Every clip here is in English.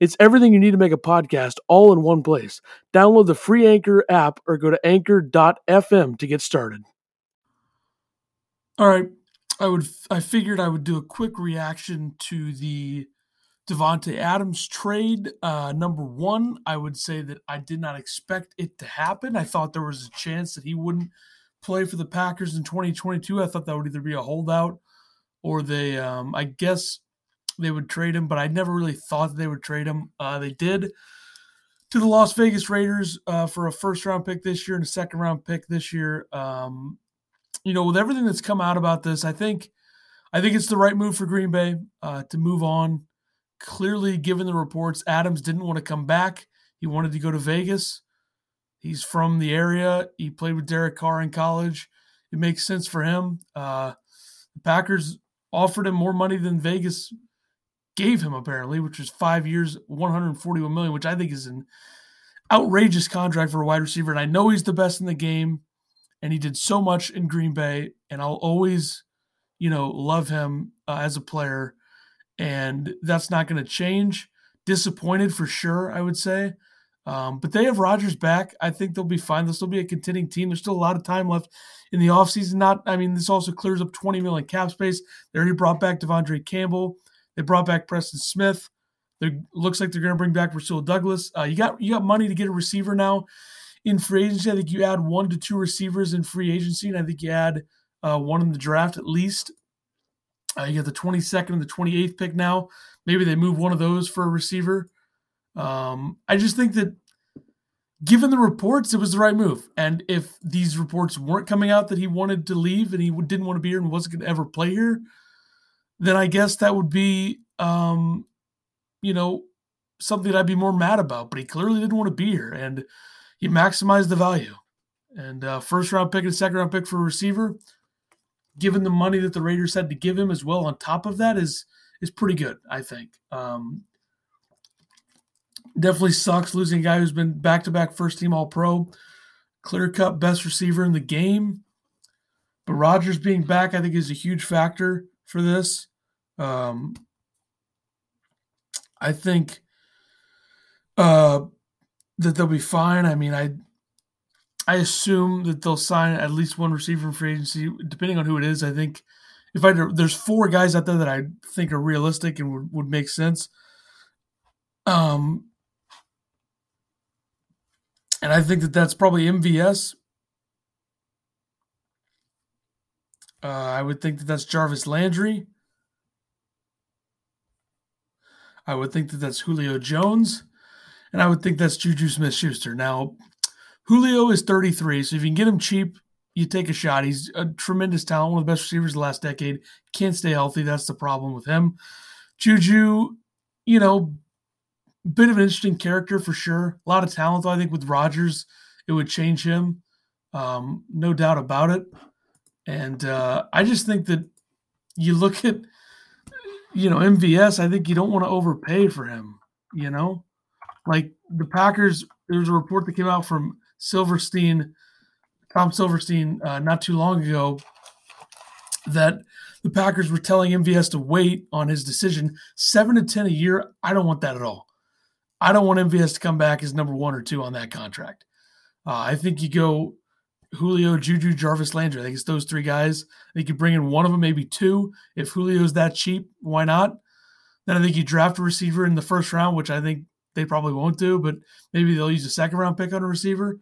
It's everything you need to make a podcast all in one place. Download the free Anchor app or go to anchor.fm to get started. All right. I would I figured I would do a quick reaction to the Davante Adams trade. Uh, number one, I would say that I did not expect it to happen. I thought there was a chance that he wouldn't play for the Packers in 2022. I thought that would either be a holdout or they, um, I guess, they would trade him, but I never really thought they would trade him. Uh, they did to the Las Vegas Raiders uh, for a first round pick this year and a second round pick this year. Um, you know, with everything that's come out about this, I think I think it's the right move for Green Bay uh, to move on. Clearly, given the reports, Adams didn't want to come back. He wanted to go to Vegas. He's from the area. He played with Derek Carr in college. It makes sense for him. Uh, the Packers offered him more money than Vegas gave him apparently, which was five years, 141 million, which I think is an outrageous contract for a wide receiver. And I know he's the best in the game, and he did so much in Green Bay, and I'll always, you know, love him uh, as a player, and that's not going to change. Disappointed for sure, I would say. Um, but they have Rodgers back. I think they'll be fine. They'll still be a contending team. There's still a lot of time left in the offseason. Not, I mean, this also clears up 20 million cap space. They already brought back De'Vondre Campbell. They brought back Preston Smith. It looks like they're going to bring back Rasul Douglas. Uh, you got you got money to get a receiver now in free agency. I think you add one to two receivers in free agency, and I think you add uh, one in the draft at least. Uh, you got the 22nd and the 28th pick now. Maybe they move one of those for a receiver. Um, I just think that given the reports, it was the right move. And if these reports weren't coming out that he wanted to leave and he didn't want to be here and wasn't going to ever play here, then I guess that would be, um, you know, something I'd be more mad about. But he clearly didn't want to be here, and he maximized the value. And uh, first round pick and second round pick for a receiver, given the money that the Raiders had to give him as well, on top of that is is pretty good. I think. Um, definitely sucks losing a guy who's been back to back first team All Pro, clear cut best receiver in the game. But Rodgers being back, I think, is a huge factor for this. Um, I think uh, that they'll be fine. I mean, I I assume that they'll sign at least one receiver in free agency, depending on who it is. I think if I there's four guys out there that I think are realistic and would, would make sense. Um, and I think that that's probably MVS. Uh, I would think that that's Jarvis Landry. I would think that that's Julio Jones, and I would think that's Juju Smith Schuster. Now, Julio is 33, so if you can get him cheap, you take a shot. He's a tremendous talent, one of the best receivers of the last decade. Can't stay healthy. That's the problem with him. Juju, you know, bit of an interesting character for sure. A lot of talent, though. I think with Rodgers, it would change him. Um, no doubt about it. And uh, I just think that you look at you know, MVS, I think you don't want to overpay for him, you know? Like the Packers, there was a report that came out from Silverstein, Tom Silverstein, uh, not too long ago, that the Packers were telling MVS to wait on his decision. Seven to 10 a year, I don't want that at all. I don't want MVS to come back as number one or two on that contract. Uh, I think you go Julio, Juju, Jarvis Landry. I think it's those three guys. I think you bring in one of them, maybe two. If Julio's that cheap, why not? Then I think you draft a receiver in the first round, which I think they probably won't do, but maybe they'll use a second round pick on a receiver,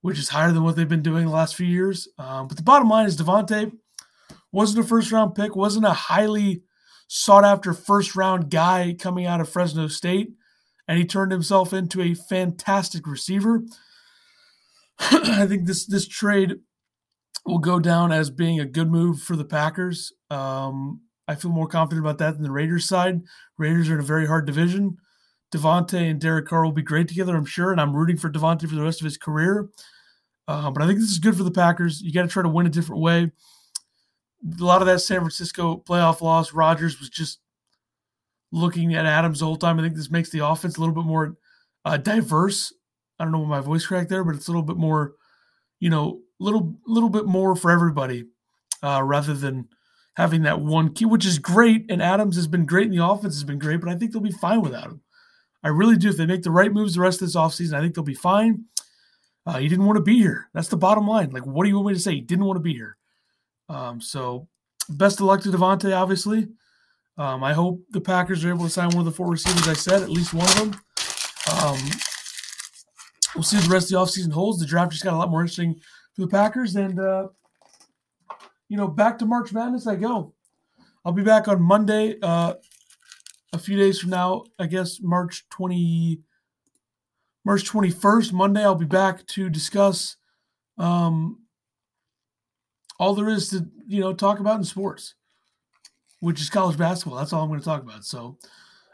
which is higher than what they've been doing the last few years. Um, but the bottom line is Davante wasn't a first round pick, wasn't a highly sought after first round guy coming out of Fresno State, and he turned himself into a fantastic receiver. I think this this trade will go down as being a good move for the Packers. Um, I feel more confident about that than the Raiders side. Raiders are in a very hard division. Davante and Derek Carr will be great together, I'm sure, and I'm rooting for Davante for the rest of his career. Uh, but I think this is good for the Packers. You got to try to win a different way. A lot of that San Francisco playoff loss, Rodgers was just looking at Adams the whole time. I think this makes the offense a little bit more uh, diverse. I don't know what my voice cracked there, but it's a little bit more, you know, a little little bit more for everybody, uh, rather than having that one key, which is great. And Adams has been great, and the offense has been great. But I think they'll be fine without him. I really do. If they make the right moves the rest of this offseason, I think they'll be fine. Uh, he didn't want to be here. That's the bottom line. Like, what do you want me to say? He didn't want to be here. Um, so, best of luck to Davante, obviously. Um, I hope the Packers are able to sign one of the four receivers I said, at least one of them. Um, we'll see what the rest of the offseason holds. The draft just got a lot more interesting for the Packers. And, uh, you know, back to March Madness I go. I'll be back on Monday, uh, a few days from now, I guess March 20, March 21st, Monday, I'll be back to discuss um, all there is to, you know, talk about in sports which is college basketball. That's all I'm going to talk about. So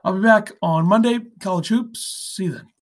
I'll be back on Monday, college hoops. See you then.